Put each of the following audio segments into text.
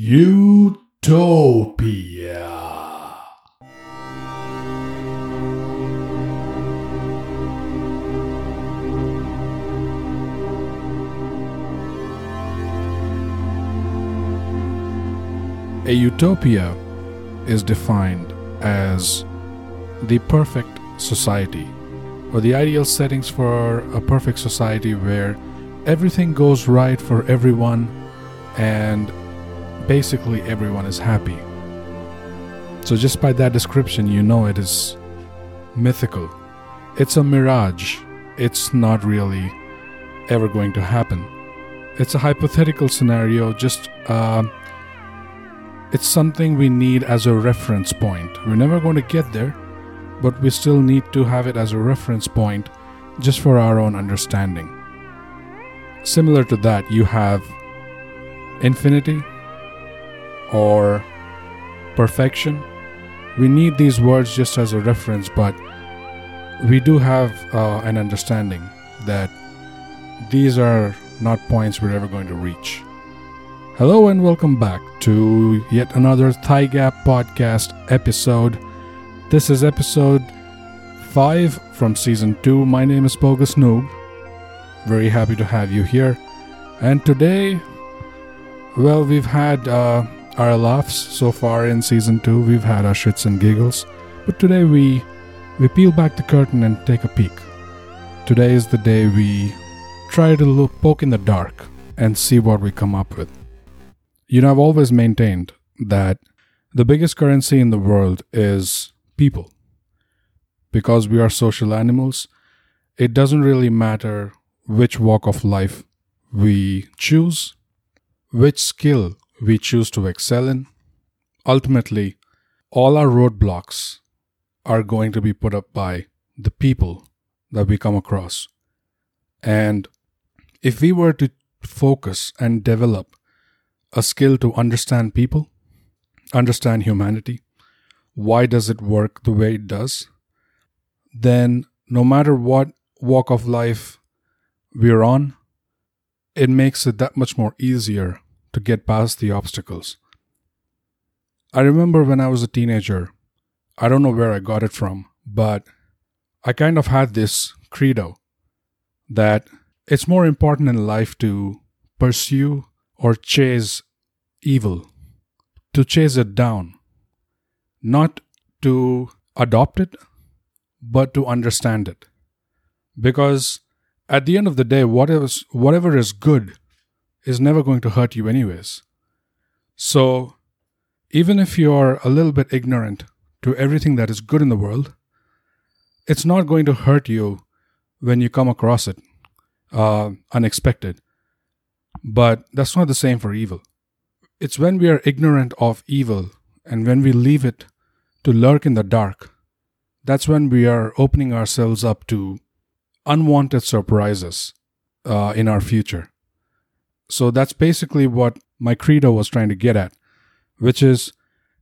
Utopia. A utopia is defined as the perfect society or the ideal settings for a perfect society where everything goes right for everyone and basically everyone is happy. So, just by that description, you know it is mythical. It's a mirage. It's not really ever going to happen. It's a hypothetical scenario, just uh, it's something we need as a reference point. We're never going to get there, but we still need to have it as a reference point just for our own understanding. Similar to that, you have infinity or perfection. We need these words just as a reference, but we do have uh, an understanding that these are not points we're ever going to reach. Hello and welcome back to yet another Thigh Gap podcast episode. This is episode 5 from season 2. My name is Bogus Noob. Very happy to have you here. And today, well, we've had uh, our laughs so far in season 2. We've had our shits and giggles. But today we we peel back the curtain and take a peek. Today is the day we try to look, poke in the dark and see what we come up with. You know, I've always maintained that the biggest currency in the world is people. Because we are social animals, it doesn't really matter which walk of life we choose, which skill we choose to excel in. Ultimately, all our roadblocks are going to be put up by the people that we come across. And if we were to focus and develop a skill to understand people, understand humanity, why does it work the way it does, then no matter what walk of life we're on, it makes it that much more easier to get past the obstacles. I remember when I was a teenager, I don't know where I got it from, but I kind of had this credo that it's more important in life to pursue or chase evil, to chase it down, not to adopt it, but to understand it. Because at the end of the day, whatever, whatever is good is never going to hurt you, anyways. So, even if you're a little bit ignorant to everything that is good in the world, it's not going to hurt you when you come across it uh, unexpected. But that's not the same for evil. It's when we are ignorant of evil and when we leave it to lurk in the dark, that's when we are opening ourselves up to unwanted surprises uh, in our future. So that's basically what my credo was trying to get at, which is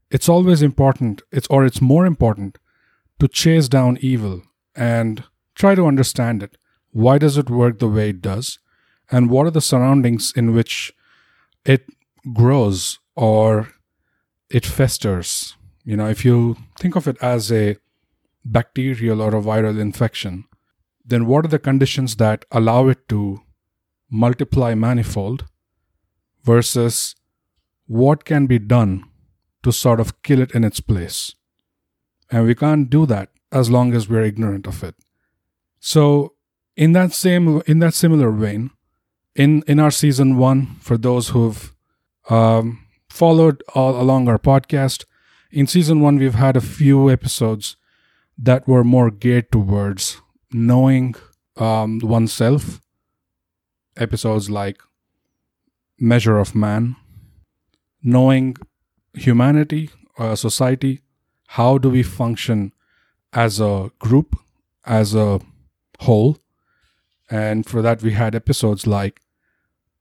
it's always important, it's or it's more important to chase down evil and try to understand it. Why does it work the way it does? And what are the surroundings in which it grows or it festers? You know, if you think of it as a bacterial or a viral infection, then what are the conditions that allow it to multiply manifold versus what can be done to sort of kill it in its place? And we can't do that as long as we're ignorant of it. So, in that same in that similar vein, in in our season one, for those who've um, followed all along our podcast, in season one we've had a few episodes that were more geared towards knowing um, oneself. Episodes like Measure of Man, knowing humanity, uh, society, how do we function as a group, as a whole. And for that, we had episodes like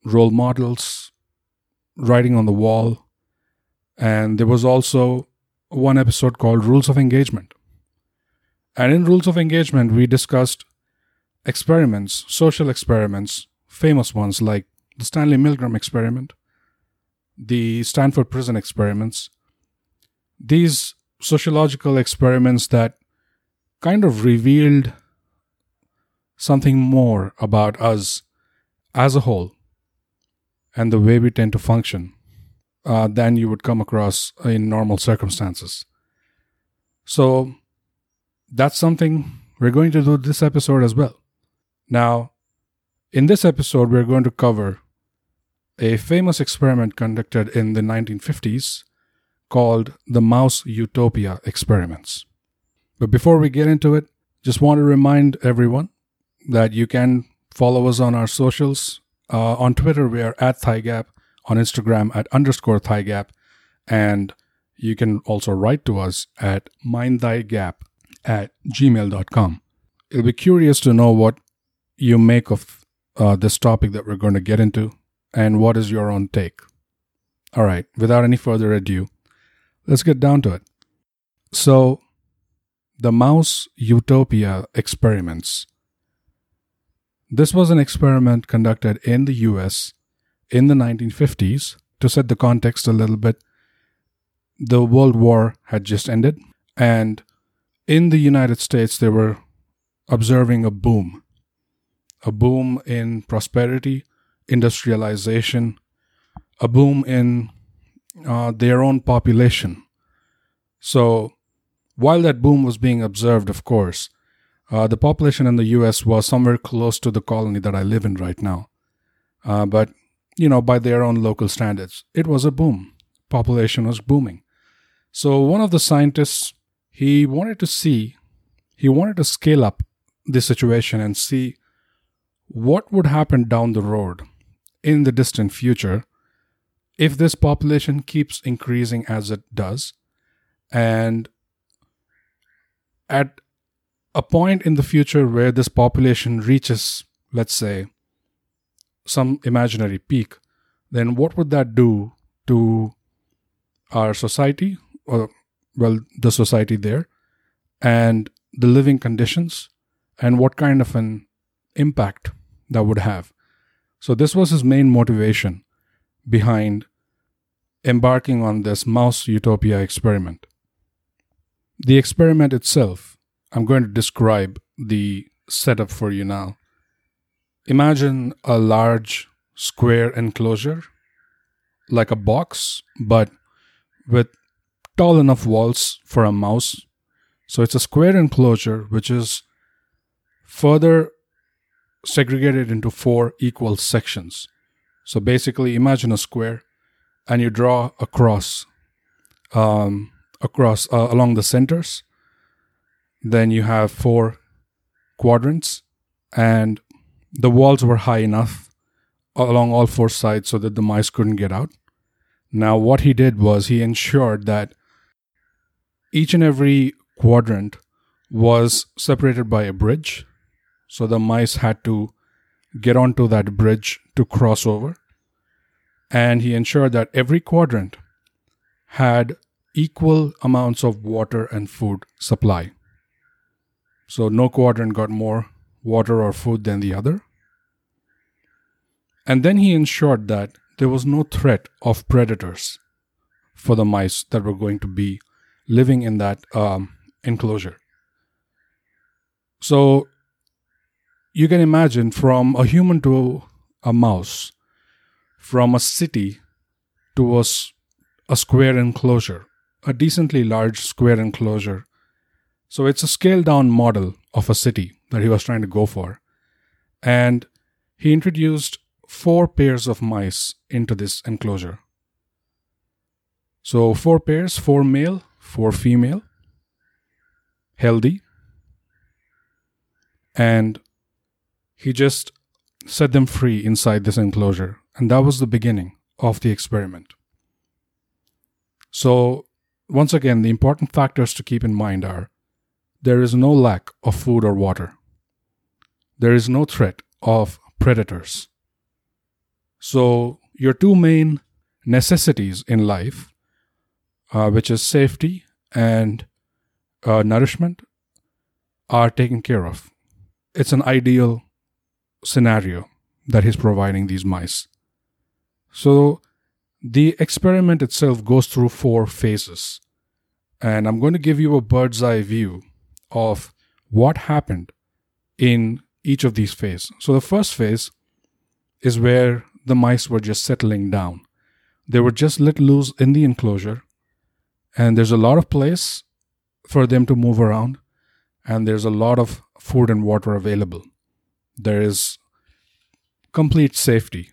role models, writing on the wall, and there was also one episode called Rules of Engagement. And in Rules of Engagement, we discussed experiments, social experiments, famous ones like the Stanley Milgram experiment, the Stanford prison experiments. These sociological experiments that kind of revealed something more about us as a whole and the way we tend to function uh, than you would come across in normal circumstances. So that's something we're going to do this episode as well. Now, in this episode, we're going to cover a famous experiment conducted in the 1950s called the Mouse Utopia experiments. But before we get into it, just want to remind everyone that you can follow us on our socials. Uh, on Twitter, we are at ThighGap. On Instagram, at underscore ThighGap. And you can also write to us at mindthigap at gmail.com. It'll be curious to know what you make of uh, this topic that we're going to get into and what is your own take. All right, without any further ado, let's get down to it. So, the Mouse Utopia experiments. This was an experiment conducted in the US in the 1950s. To set the context a little bit, the World War had just ended, and in the United States, they were observing a boom a boom in prosperity, industrialization, a boom in uh, their own population. So, while that boom was being observed, of course, uh, the population in the US was somewhere close to the colony that I live in right now. Uh, but, you know, by their own local standards, it was a boom. Population was booming. So, one of the scientists, he wanted to see, he wanted to scale up the situation and see what would happen down the road in the distant future if this population keeps increasing as it does? And at a point in the future where this population reaches let's say some imaginary peak then what would that do to our society or well the society there and the living conditions and what kind of an impact that would have. So, this was his main motivation behind embarking on this mouse utopia experiment. The experiment itself, I'm going to describe the setup for you now. Imagine a large square enclosure, like a box, but with tall enough walls for a mouse. So it's a square enclosure which is further segregated into four equal sections. So basically, imagine a square, and you draw a cross um, across uh, along the centers. Then you have four quadrants, and the walls were high enough along all four sides so that the mice couldn't get out. Now, what he did was he ensured that each and every quadrant was separated by a bridge so the mice had to get onto that bridge to cross over. And he ensured that every quadrant had equal amounts of water and food supply. So no quadrant got more water or food than the other. And then he ensured that there was no threat of predators for the mice that were going to be living in that um, enclosure. So you can imagine from a human to a mouse, from a city to a, a square enclosure, a decently large square enclosure. So it's a scaled down model of a city that he was trying to go for. And he introduced four pairs of mice into this enclosure. So, four pairs, four male, four female, healthy, and he just set them free inside this enclosure, and that was the beginning of the experiment. So, once again, the important factors to keep in mind are there is no lack of food or water, there is no threat of predators. So, your two main necessities in life, uh, which is safety and uh, nourishment, are taken care of. It's an ideal scenario that he's providing these mice. So The experiment itself goes through four phases. And I'm going to give you a bird's eye view of what happened in each of these phases. So the first phase is where the mice were just settling down. They were just let loose in the enclosure, and there's a lot of place for them to move around, and there's a lot of food and water available. There is complete safety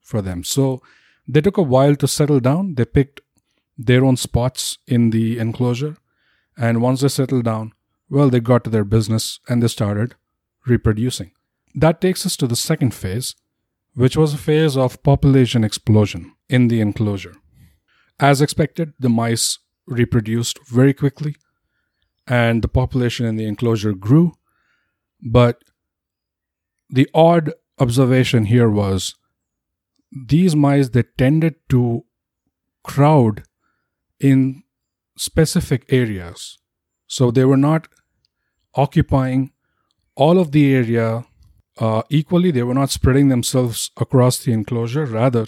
for them. So they took a while to settle down. They picked their own spots in the enclosure, and once they settled down, well, they got to their business and they started reproducing. That takes us to the second phase, which was a phase of population explosion in the enclosure. As expected, the mice reproduced very quickly and the population in the enclosure grew. But the odd observation here was these mice they tended to crowd in specific areas. So they were not occupying all of the area uh, equally. They were not spreading themselves across the enclosure. Rather,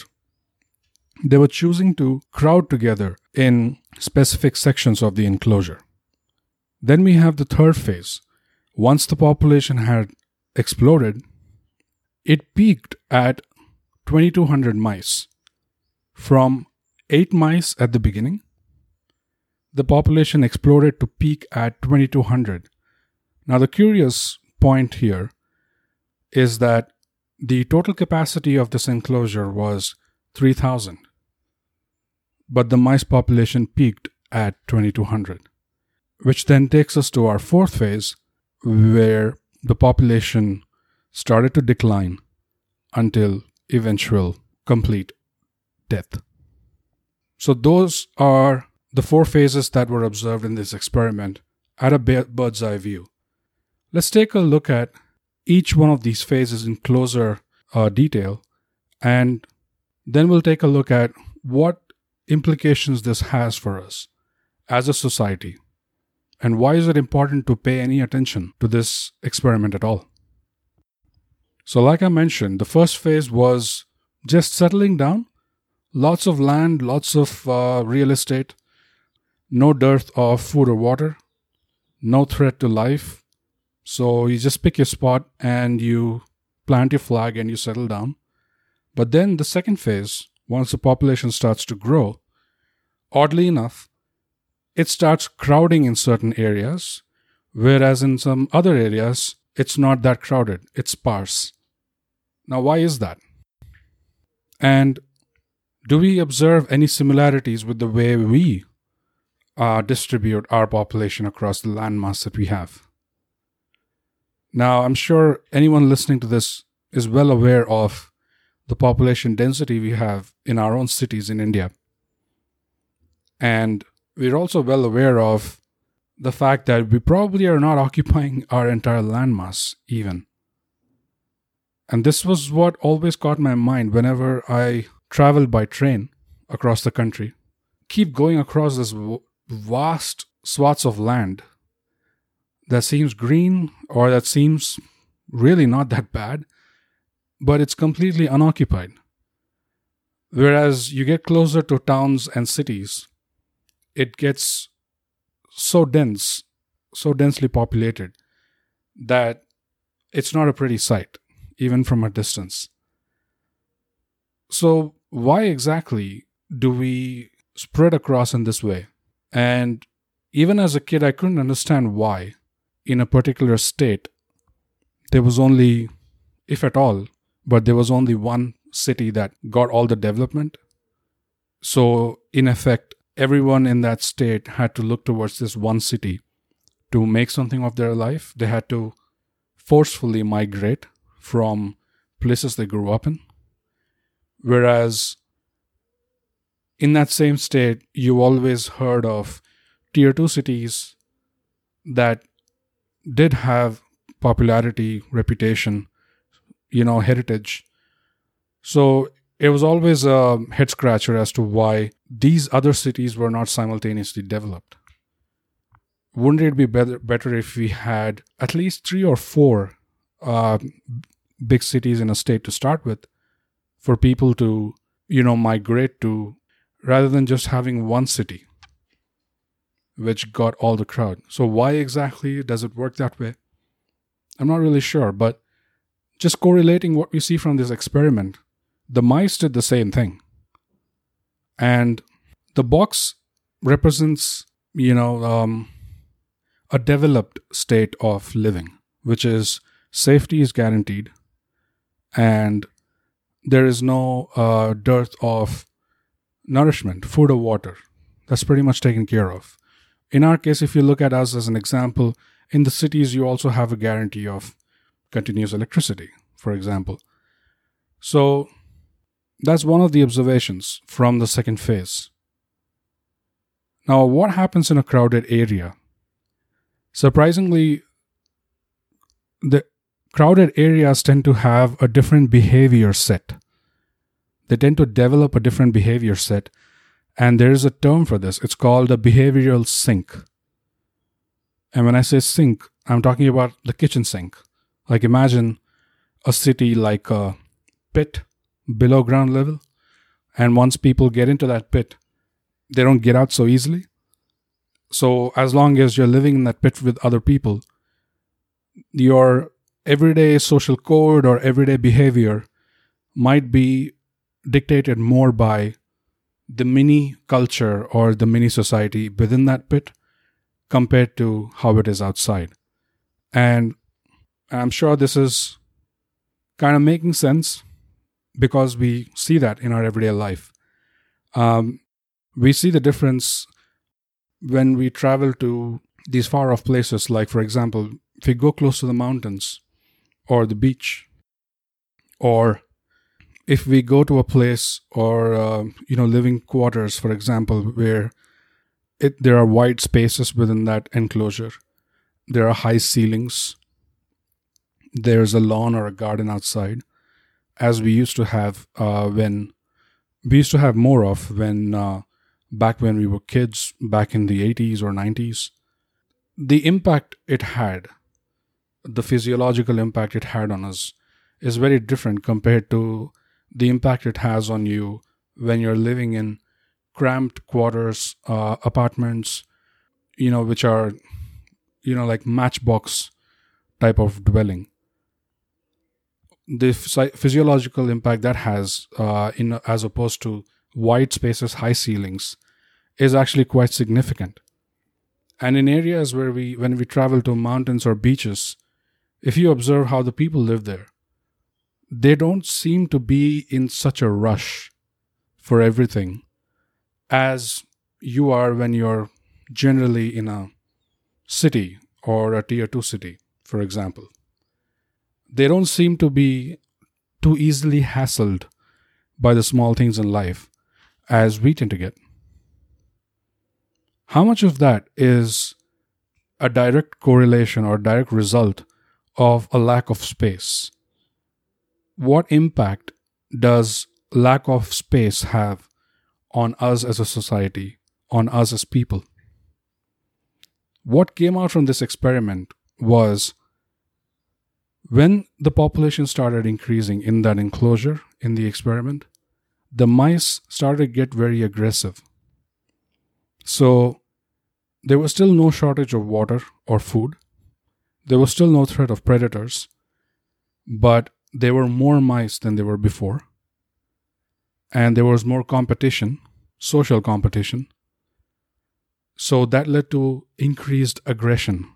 they were choosing to crowd together in specific sections of the enclosure. Then we have the third phase. Once the population had exploded, it peaked at 2200 mice. From 8 mice at the beginning, the population exploded to peak at 2200. Now, the curious point here is that the total capacity of this enclosure was 3000, but the mice population peaked at 2200, which then takes us to our fourth phase where the population started to decline until eventual complete death. So, those are the four phases that were observed in this experiment at a bird's eye view. Let's take a look at each one of these phases in closer uh, detail, and then we'll take a look at what implications this has for us as a society, and why is it important to pay any attention to this experiment at all. So, like I mentioned, the first phase was just settling down, lots of land, lots of uh, real estate, no dearth of food or water, no threat to life, so you just pick your spot and you plant your flag and you settle down. But then the second phase, once the population starts to grow, oddly enough, it starts crowding in certain areas, whereas in some other areas, it's not that crowded, it's sparse. Now, why is that? And do we observe any similarities with the way we uh, distribute our population across the landmass that we have? Now, I'm sure anyone listening to this is well aware of the population density we have in our own cities in India. And we're also well aware of the fact that we probably are not occupying our entire landmass, even. And this was what always caught my mind whenever I traveled by train across the country. Keep going across this vast swaths of land that seems green or that seems really not that bad, but it's completely unoccupied. Whereas you get closer to towns and cities, it gets so dense, so densely populated, that it's not a pretty sight, even from a distance. So, why exactly do we spread across in this way? And even as a kid, I couldn't understand why in a particular state, there was only, if at all, but there was only one city that got all the development. So, in effect, everyone in that state had to look towards this one city to make something of their life. They had to forcefully migrate from places they grew up in. Whereas in that same state, you always heard of tier two cities that did have popularity, reputation, you know, heritage. So it was always a head scratcher as to why these other cities were not simultaneously developed. Wouldn't it be better, better if we had at least three or four uh, big cities in a state to start with for people to, you know, migrate to rather than just having one city which got all the crowd. So, why exactly does it work that way? I'm not really sure, but just correlating what we see from this experiment, the mice did the same thing. And the box represents, you know, um, a developed state of living, which is safety is guaranteed and there is no uh, dearth of nourishment, food or water. That's pretty much taken care of. In our case, if you look at us as an example, in the cities, you also have a guarantee of continuous electricity, for example. So that's one of the observations from the second phase. Now, what happens in a crowded area? Surprisingly, the crowded areas tend to have a different behavior set. They tend to develop a different behavior set and there is a term for this. It's called a behavioral sink. And when I say sink, I'm talking about the kitchen sink. Like imagine a city like a pit below ground level. And once people get into that pit, they don't get out so easily. So as long as you're living in that pit with other people, your everyday social code or everyday behavior might be dictated more by the mini culture or the mini society within that pit compared to how it is outside. And I'm sure this is kind of making sense because we see that in our everyday life. Um, we see the difference when we travel to these far off places, like, for example, if we go close to the mountains or the beach or if we go to a place or uh, you know living quarters for example where it, there are wide spaces within that enclosure there are high ceilings there's a lawn or a garden outside as we used to have uh, when we used to have more of when uh, back when we were kids back in the 80s or 90s the impact it had the physiological impact it had on us is very different compared to the impact it has on you when you're living in cramped quarters, uh, apartments, you know, which are, you know, like matchbox type of dwelling. The physiological impact that has, uh, in as opposed to wide spaces, high ceilings, is actually quite significant. And in areas where we, when we travel to mountains or beaches, if you observe how the people live there, they don't seem to be in such a rush for everything as you are when you're generally in a city or a tier 2 city, for example. They don't seem to be too easily hassled by the small things in life as we tend to get. How much of that is a direct correlation or direct result of a lack of space? what impact does lack of space have on us as a society, on us as people? What came out from this experiment was when the population started increasing in that enclosure in the experiment, the mice started to get very aggressive. So there was still no shortage of water or food. There was still no threat of predators. But there were more mice than there were before, and there was more competition, social competition. So that led to increased aggression.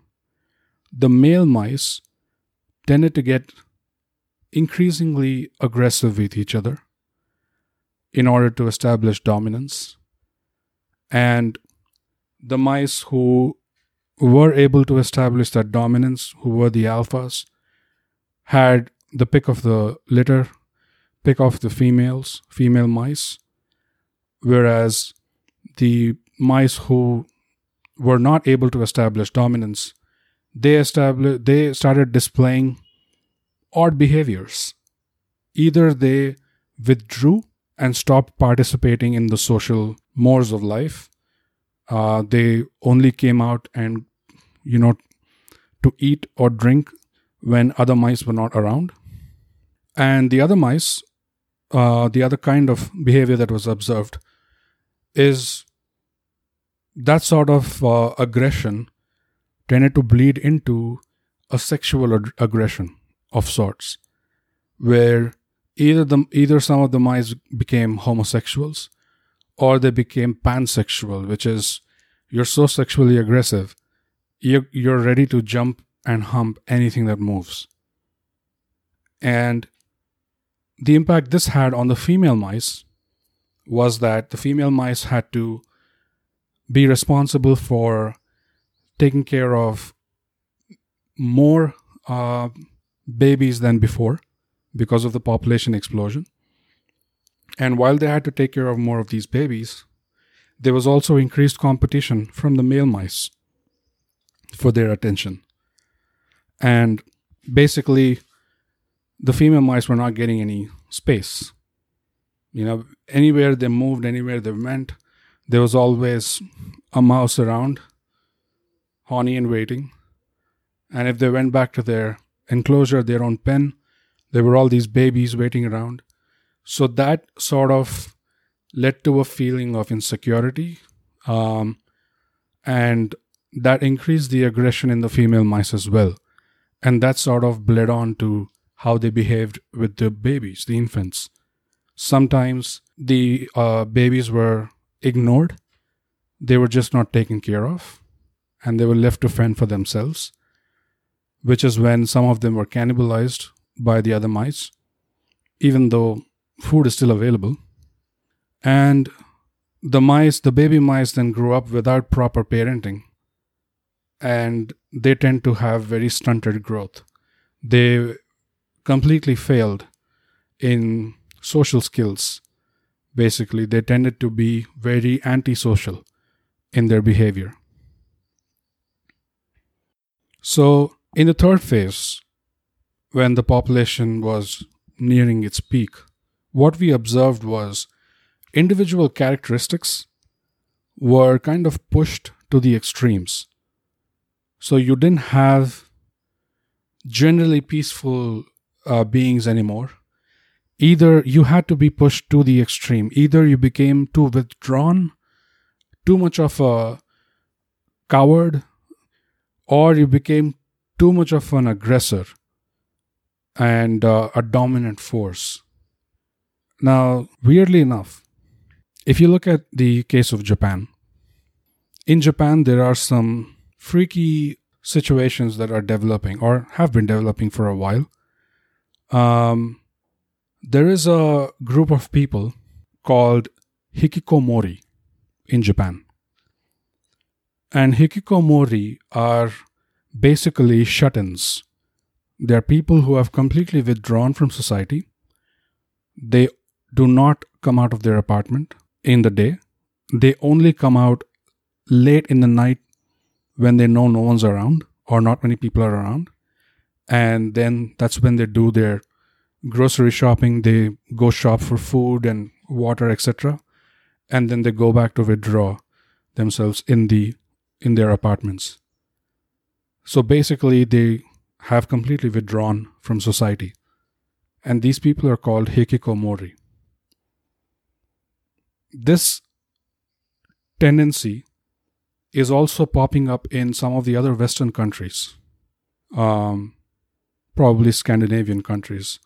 The male mice tended to get increasingly aggressive with each other in order to establish dominance. And the mice who were able to establish that dominance, who were the alphas, had the pick of the litter, pick of the females, female mice, whereas the mice who were not able to establish dominance, they established they started displaying odd behaviors. Either they withdrew and stopped participating in the social mores of life. Uh, they only came out and, you know, to eat or drink when other mice were not around. And the other mice, uh, the other kind of behavior that was observed is that sort of uh, aggression tended to bleed into a sexual ag- aggression of sorts, where either the either some of the mice became homosexuals or they became pansexual, which is you're so sexually aggressive, you're, you're ready to jump and hump anything that moves. And the impact this had on the female mice was that the female mice had to be responsible for taking care of more uh, babies than before because of the population explosion. And while they had to take care of more of these babies, there was also increased competition from the male mice for their attention. And basically, the female mice were not getting any space. You know, anywhere they moved, anywhere they went, there was always a mouse around, horny and waiting. And if they went back to their enclosure, their own pen, there were all these babies waiting around. So that sort of led to a feeling of insecurity. Um, and that increased the aggression in the female mice as well. And that sort of bled on to how they behaved with the babies, the infants. Sometimes the uh, babies were ignored, they were just not taken care of, and they were left to fend for themselves, which is when some of them were cannibalized by the other mice, even though food is still available. And the mice, the baby mice, then grew up without proper parenting, and they tend to have very stunted growth. They completely failed in social skills. Basically, they tended to be very antisocial in their behavior. So, in the third phase, when the population was nearing its peak, what we observed was individual characteristics were kind of pushed to the extremes. So you didn't have generally peaceful uh, beings anymore. Either you had to be pushed to the extreme, either you became too withdrawn, too much of a coward, or you became too much of an aggressor and uh, a dominant force. Now, weirdly enough, if you look at the case of Japan, in Japan, there are some freaky situations that are developing or have been developing for a while. Um, there is a group of people called hikikomori in Japan. And hikikomori are basically shut ins. They're people who have completely withdrawn from society. They do not come out of their apartment in the day. They only come out late in the night when they know no one's around or not many people are around. And then that's when they do their grocery shopping. They go shop for food and water, etc. And then they go back to withdraw themselves in the in their apartments. So basically they have completely withdrawn from society. And these people are called hikikomori this tendency is also popping up in some of the other Western countries, um, probably Scandinavian countries.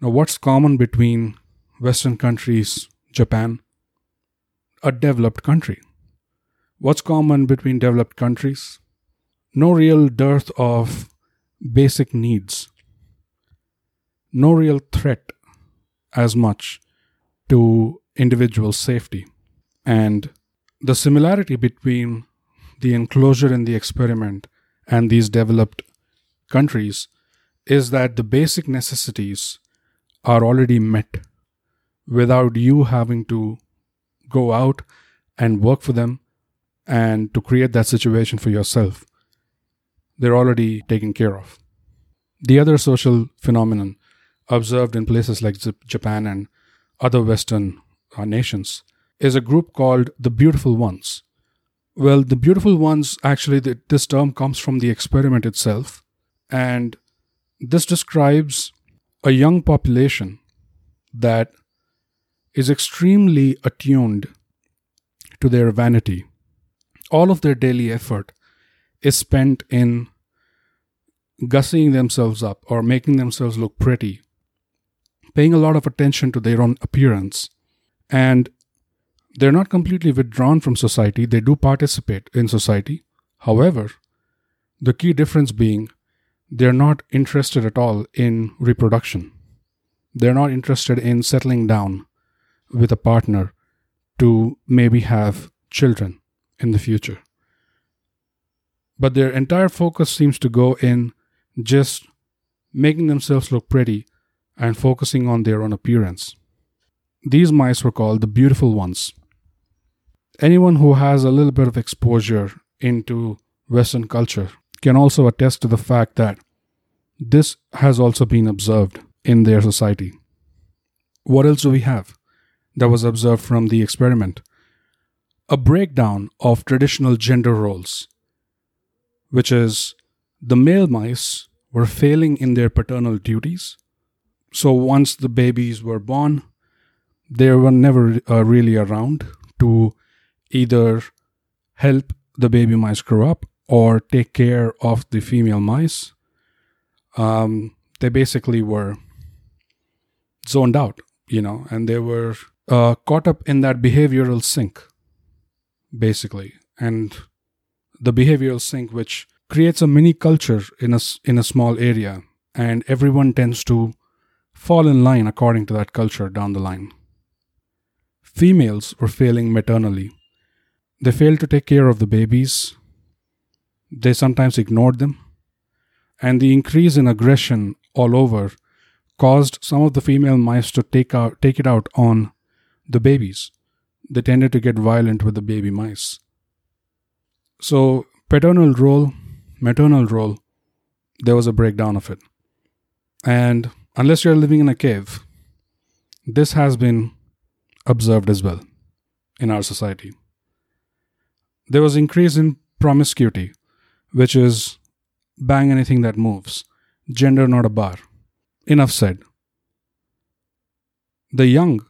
Now, what's common between Western countries, Japan, a developed country? What's common between developed countries? No real dearth of basic needs, no real threat as much to individual safety. And the similarity between the enclosure and the experiment and these developed countries is that the basic necessities are already met without you having to go out and work for them and to create that situation for yourself. They're already taken care of. The other social phenomenon observed in places like Japan and other Western uh, nations is a group called the Beautiful Ones. Well, the Beautiful Ones actually, the, this term comes from the experiment itself, and this describes a young population that is extremely attuned to their vanity. All of their daily effort is spent in gussying themselves up or making themselves look pretty, paying a lot of attention to their own appearance. And they're not completely withdrawn from society, they do participate in society. However, the key difference being they're not interested at all in reproduction. They're not interested in settling down with a partner to maybe have children in the future. But their entire focus seems to go in just making themselves look pretty and focusing on their own appearance. These mice were called the beautiful ones. Anyone who has a little bit of exposure into Western culture can also attest to the fact that this has also been observed in their society. What else do we have that was observed from the experiment? A breakdown of traditional gender roles, which is the male mice were failing in their paternal duties. So once the babies were born, they were never uh, really around to either help the baby mice grow up or take care of the female mice. Um, they basically were zoned out, you know, and they were uh, caught up in that behavioral sink, basically. And the behavioral sink, which creates a mini culture in a, in a small area, and everyone tends to fall in line according to that culture down the line. Females were failing maternally. They failed to take care of the babies. They sometimes ignored them. And the increase in aggression all over caused some of the female mice to take, out, take it out on the babies. They tended to get violent with the baby mice. So, paternal role maternal role, there was a breakdown of it. And unless you're living in a cave, this has been observed as well in our society. There was increase in promiscuity, which is bang anything that moves, gender not a bar. Enough said. The young,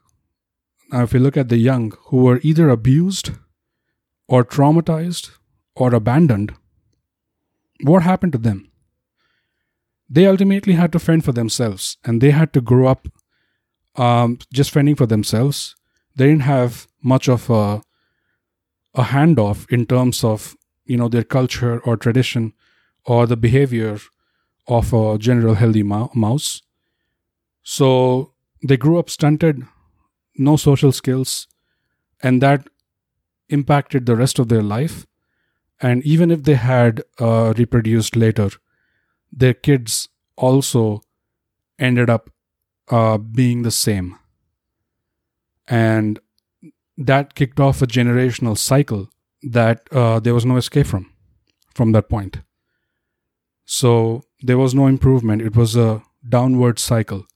now if you look at the young who were either abused or traumatized or abandoned, what happened to them? They ultimately had to fend for themselves and they had to grow up um, just fending for themselves. They didn't have much of a, a handoff in terms of you know their culture or tradition or the behavior of a general healthy mouse. So they grew up stunted, no social skills, and that impacted the rest of their life. And even if they had uh, reproduced later, their kids also ended up uh, being the same. And that kicked off a generational cycle that uh, there was no escape from, from that point. So there was no improvement. It was a downward cycle.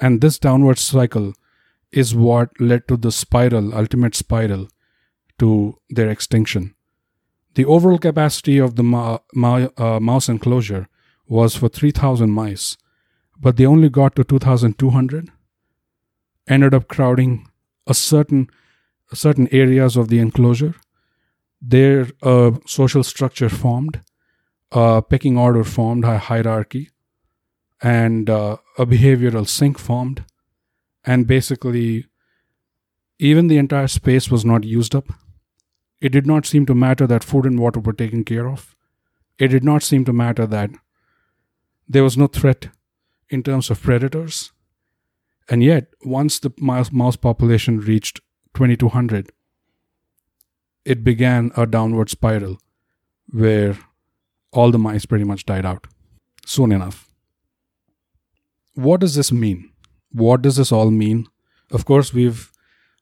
And this downward cycle is what led to the spiral, ultimate spiral, to their extinction. The overall capacity of the ma- ma- uh, mouse enclosure was for 3,000 mice, but they only got to 2,200. Ended up crowding a certain certain areas of the enclosure. Their uh, social structure formed, a pecking order formed, a hierarchy, and uh, a behavioral sink formed, and basically, even the entire space was not used up it did not seem to matter that food and water were taken care of. It did not seem to matter that there was no threat in terms of predators. And yet, once the mouse population reached 2200, it began a downward spiral where all the mice pretty much died out soon enough. What does this mean? What does this all mean? Of course, we've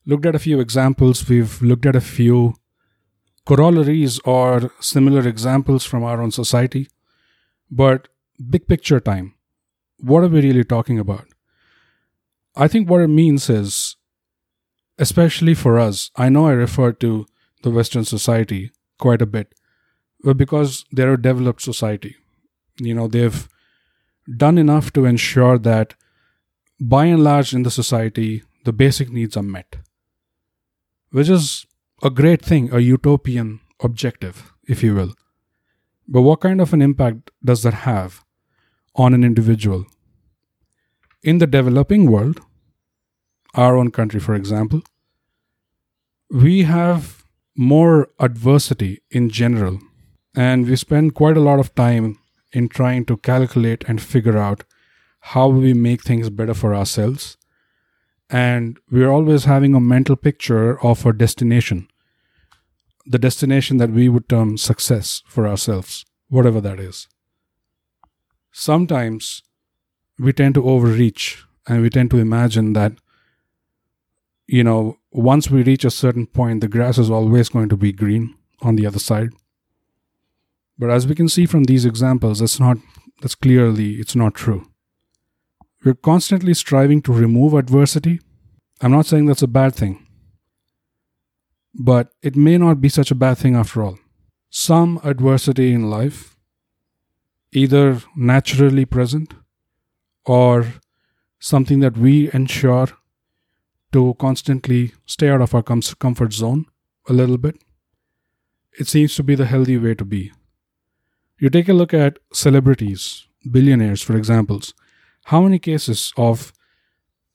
looked at a few examples, we've looked at a few corollaries or similar examples from our own society. But big picture time, what are we really talking about? I think what it means is, especially for us, I know I refer to the Western society quite a bit, but because they're a developed society, you know, they've done enough to ensure that by and large in the society, the basic needs are met, which is a great thing, a utopian objective, if you will. But what kind of an impact does that have on an individual? In the developing world, our own country, for example, we have more adversity in general, and we spend quite a lot of time in trying to calculate and figure out how we make things better for ourselves. And we're always having a mental picture of a destination, the destination that we would term success for ourselves, whatever that is. Sometimes we tend to overreach and we tend to imagine that, you know, once we reach a certain point, the grass is always going to be green on the other side. But as we can see from these examples, that's not that's clearly it's not true. We're constantly striving to remove adversity. I'm not saying that's a bad thing. But it may not be such a bad thing after all. Some adversity in life, either naturally present or something that we ensure to constantly stay out of our com- comfort zone a little bit. It seems to be the healthy way to be. You take a look at celebrities, billionaires, for examples. How many cases of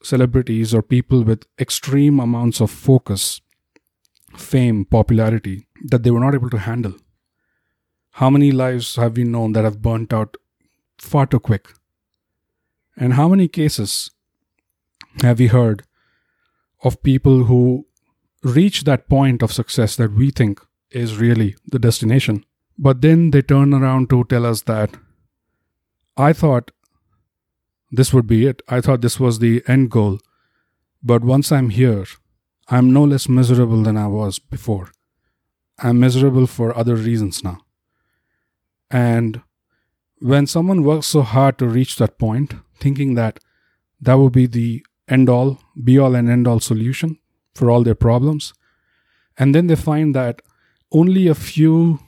celebrities or people with extreme amounts of focus, fame, popularity that they were not able to handle? How many lives have we known that have burnt out far too quick? And how many cases have we heard of people who reach that point of success that we think is really the destination. But then they turn around to tell us that I thought this would be it. I thought this was the end goal. But once I'm here, I'm no less miserable than I was before. I'm miserable for other reasons now. And when someone works so hard to reach that point, thinking that that will be the end all, be all, and end all solution for all their problems. And then they find that only a few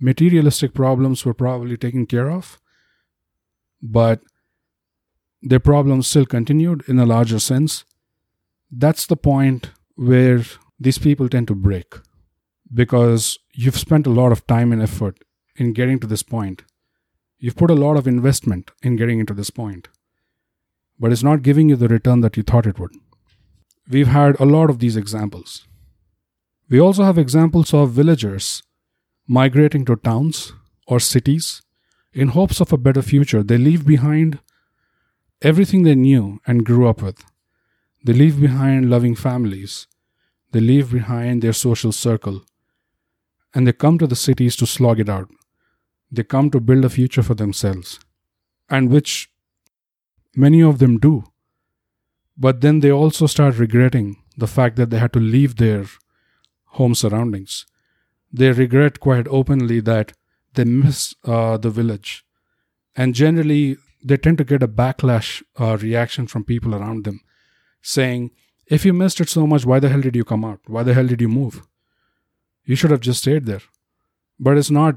materialistic problems were probably taken care of, but their problems still continued in a larger sense. That's the point where these people tend to break because you've spent a lot of time and effort in getting to this point. You've put a lot of investment in getting into this point but it's not giving you the return that you thought it would. We've had a lot of these examples. We also have examples of villagers migrating to towns or cities in hopes of a better future. They leave behind everything they knew and grew up with. They leave behind loving families. They leave behind their social circle. And they come to the cities to slog it out. They come to build a future for themselves. And which Many of them do. But then they also start regretting the fact that they had to leave their home surroundings. They regret quite openly that they miss uh, the village. And generally, they tend to get a backlash uh, reaction from people around them saying, If you missed it so much, why the hell did you come out? Why the hell did you move? You should have just stayed there. But it's not,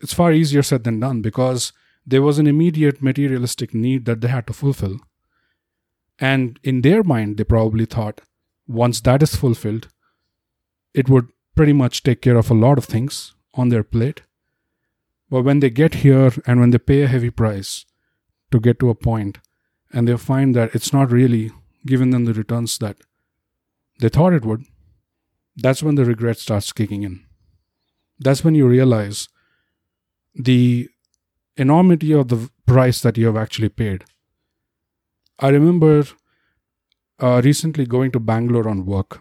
it's far easier said than done because there was an immediate materialistic need that they had to fulfill. And in their mind, they probably thought once that is fulfilled, it would pretty much take care of a lot of things on their plate. But when they get here and when they pay a heavy price to get to a point, and they find that it's not really giving them the returns that they thought it would, that's when the regret starts kicking in. That's when you realize the enormity of the price that you have actually paid. I remember uh, recently going to Bangalore on work,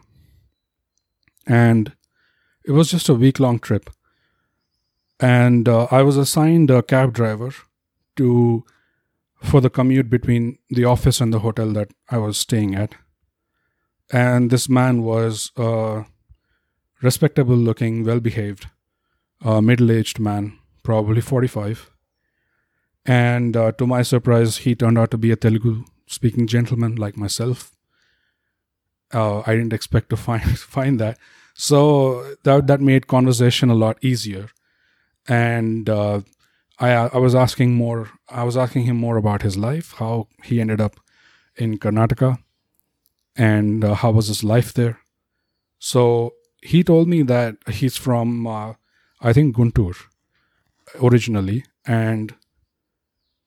and it was just a week long trip. And uh, I was assigned a cab driver to for the commute between the office and the hotel that I was staying at. And this man was a respectable looking, well behaved, uh, middle aged man, probably 45. And uh, to my surprise, he turned out to be a Telugu speaking gentleman like myself. Uh, I didn't expect to find find that, so that that made conversation a lot easier. And uh, I I was asking more. I was asking him more about his life, how he ended up in Karnataka, and uh, how was his life there. So he told me that he's from, uh, I think, Guntur originally, and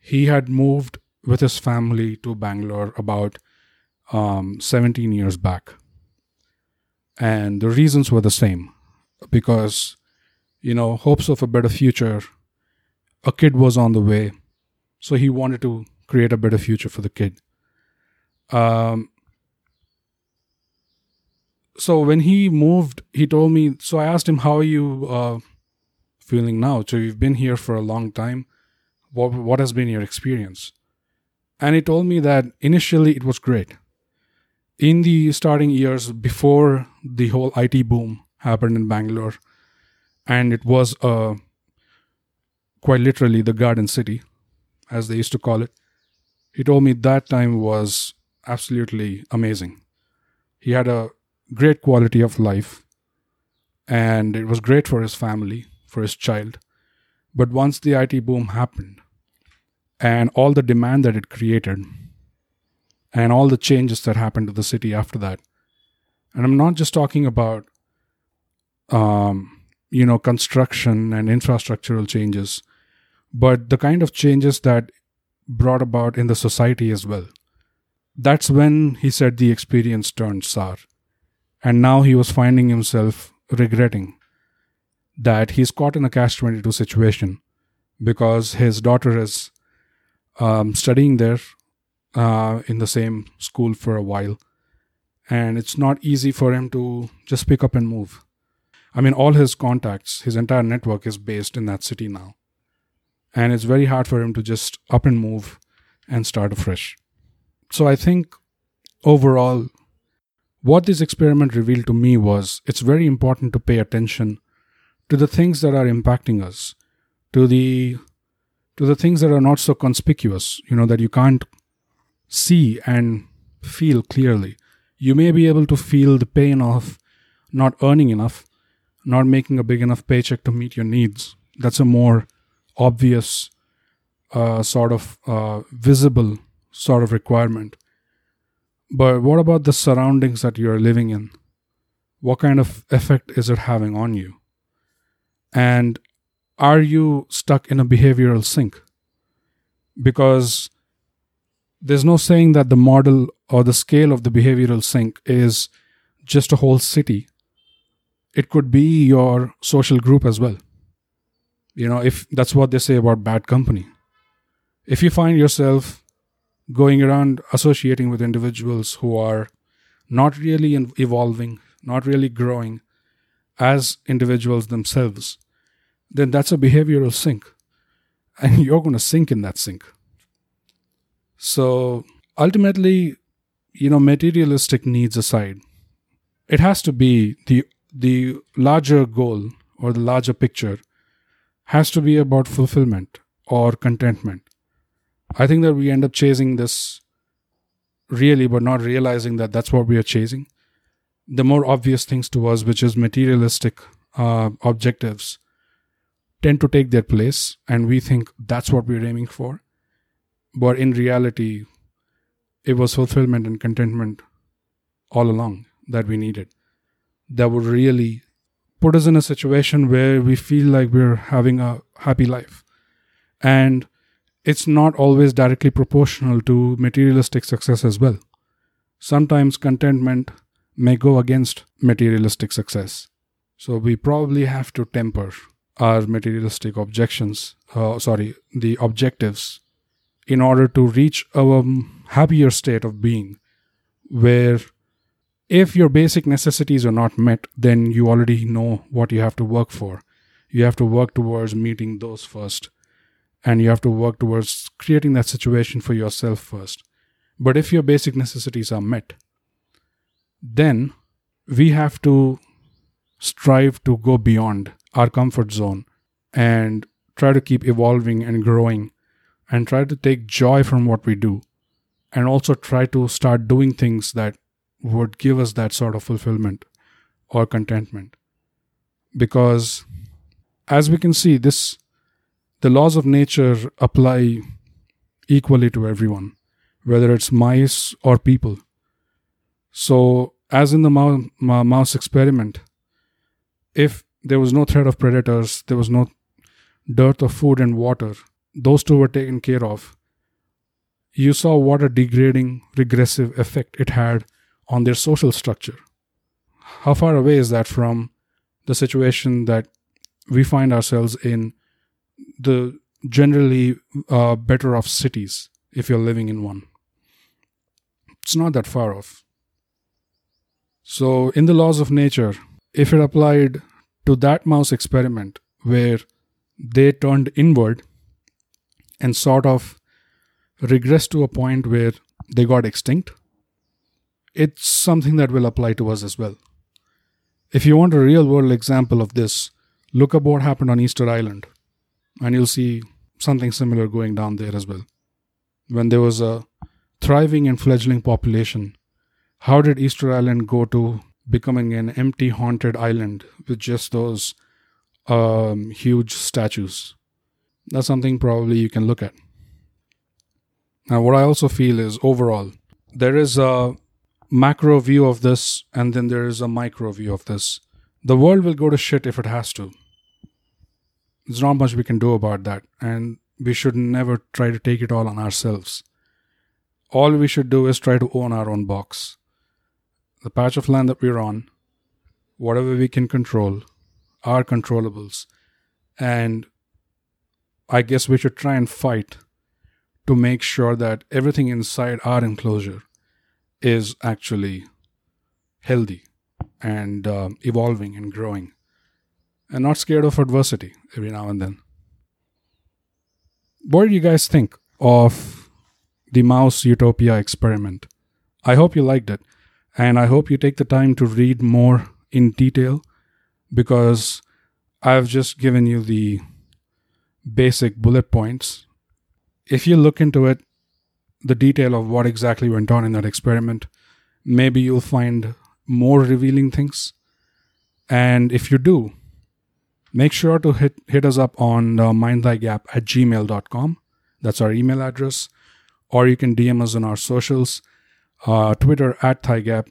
he had moved with his family to Bangalore about um, 17 years back. And the reasons were the same because, you know, hopes of a better future, a kid was on the way. So he wanted to create a better future for the kid. Um, so when he moved, he told me. So I asked him, "How are you uh, feeling now?" So you've been here for a long time. What what has been your experience? And he told me that initially it was great. In the starting years before the whole IT boom happened in Bangalore, and it was uh, quite literally the Garden City, as they used to call it. He told me that time was absolutely amazing. He had a great quality of life and it was great for his family, for his child. But once the IT boom happened and all the demand that it created and all the changes that happened to the city after that, and I'm not just talking about, um, you know, construction and infrastructural changes, but the kind of changes that brought about in the society as well. That's when he said the experience turned sour. And now he was finding himself regretting that he's caught in a catch 22 situation because his daughter is um, studying there uh, in the same school for a while. And it's not easy for him to just pick up and move. I mean, all his contacts, his entire network is based in that city now. And it's very hard for him to just up and move and start afresh. So I think overall, what this experiment revealed to me was it's very important to pay attention to the things that are impacting us, to the to the things that are not so conspicuous, you know, that you can't see and feel clearly. You may be able to feel the pain of not earning enough, not making a big enough paycheck to meet your needs. That's a more obvious, uh, sort of uh, visible sort of requirement. But what about the surroundings that you're living in? What kind of effect is it having on you? And are you stuck in a behavioral sink? Because there's no saying that the model or the scale of the behavioral sink is just a whole city. It could be your social group as well. You know, if that's what they say about bad company. If you find yourself going around associating with individuals who are not really evolving, not really growing as individuals themselves, then that's a behavioral sink. And you're going to sink in that sink. So ultimately, you know, materialistic needs aside, it has to be the the larger goal or the larger picture has to be about fulfillment or contentment I think that we end up chasing this really, but not realizing that that's what we are chasing. The more obvious things to us, which is materialistic uh, objectives, tend to take their place, and we think that's what we're aiming for. But in reality, it was fulfillment and contentment all along that we needed. That would really put us in a situation where we feel like we're having a happy life. And it's not always directly proportional to materialistic success as well. Sometimes contentment may go against materialistic success. So we probably have to temper our materialistic objections, uh, sorry, the objectives, in order to reach a happier state of being where if your basic necessities are not met, then you already know what you have to work for. You have to work towards meeting those first and you have to work towards creating that situation for yourself first. But if your basic necessities are met, then we have to strive to go beyond our comfort zone and try to keep evolving and growing and try to take joy from what we do and also try to start doing things that would give us that sort of fulfillment or contentment because as we can see this the laws of nature apply equally to everyone, whether it's mice or people. So, as in the mouse experiment, if there was no threat of predators, there was no dearth of food and water, those two were taken care of. You saw what a degrading, regressive effect it had on their social structure. How far away is that from the situation that we find ourselves in the generally uh, better off cities if you're living in one? It's not that far off. So, in the laws of nature, if it applied to that mouse experiment where they turned inward and sort of regressed to a point where they got extinct, it's something that will apply to us as well. If you want a real world example of this, look up what happened on Easter Island, and you'll see something similar going down there as well. When there was a thriving and fledgling population, how did Easter Island go to becoming an empty, haunted island with just those um, huge statues? That's something probably you can look at. Now, what I also feel is overall, there is a macro view of this, and then there is a micro view of this. The world will go to shit if it has to. There's not much we can do about that, and we should never try to take it all on ourselves. All we should do is try to own our own box. The patch of land that we're on, whatever we can control, are controllables. And I guess we should try and fight to make sure that everything inside our enclosure is actually healthy and uh, evolving and growing and not scared of adversity every now and then. What do you guys think of the Mouse Utopia experiment? I hope you liked it, and I hope you take the time to read more in detail because I've just given you the basic bullet points. If you look into it, the detail of what exactly went on in that experiment, maybe you'll find more revealing things. And if you do, make sure to hit, hit us up on uh, mindthigap at gmail.com. That's our email address. Or you can DM us on our socials uh, Twitter at thigap,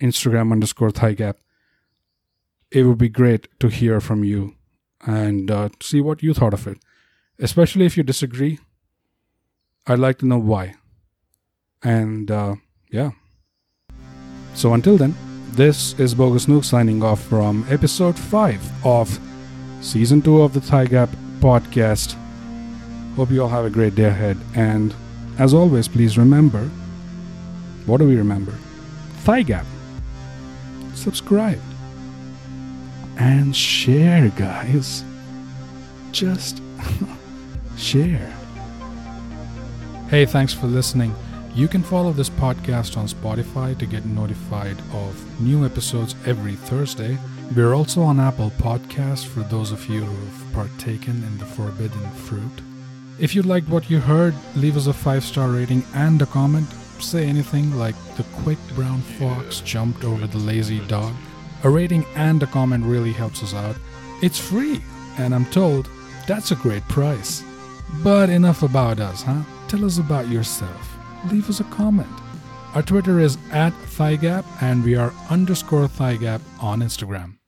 Instagram underscore thigap. It would be great to hear from you and uh, see what you thought of it. Especially if you disagree, I'd like to know why. And uh, yeah. So until then, this is Bogus Nuke signing off from episode 5 of season 2 of the Thigh Gap podcast. Hope you all have a great day ahead. And as always, please remember what do we remember? Thigh Gap. Subscribe. And share, guys. Just share. Hey, thanks for listening. You can follow this podcast on Spotify to get notified of new episodes every Thursday. We're also on Apple Podcasts for those of you who've partaken in the forbidden fruit. If you liked what you heard, leave us a five star rating and a comment. Say anything like the quick brown fox jumped over the lazy dog. A rating and a comment really helps us out. It's free, and I'm told that's a great price. But enough about us, huh? Tell us about yourself leave us a comment. Our Twitter is at Thigap and we are underscore Thigap on Instagram.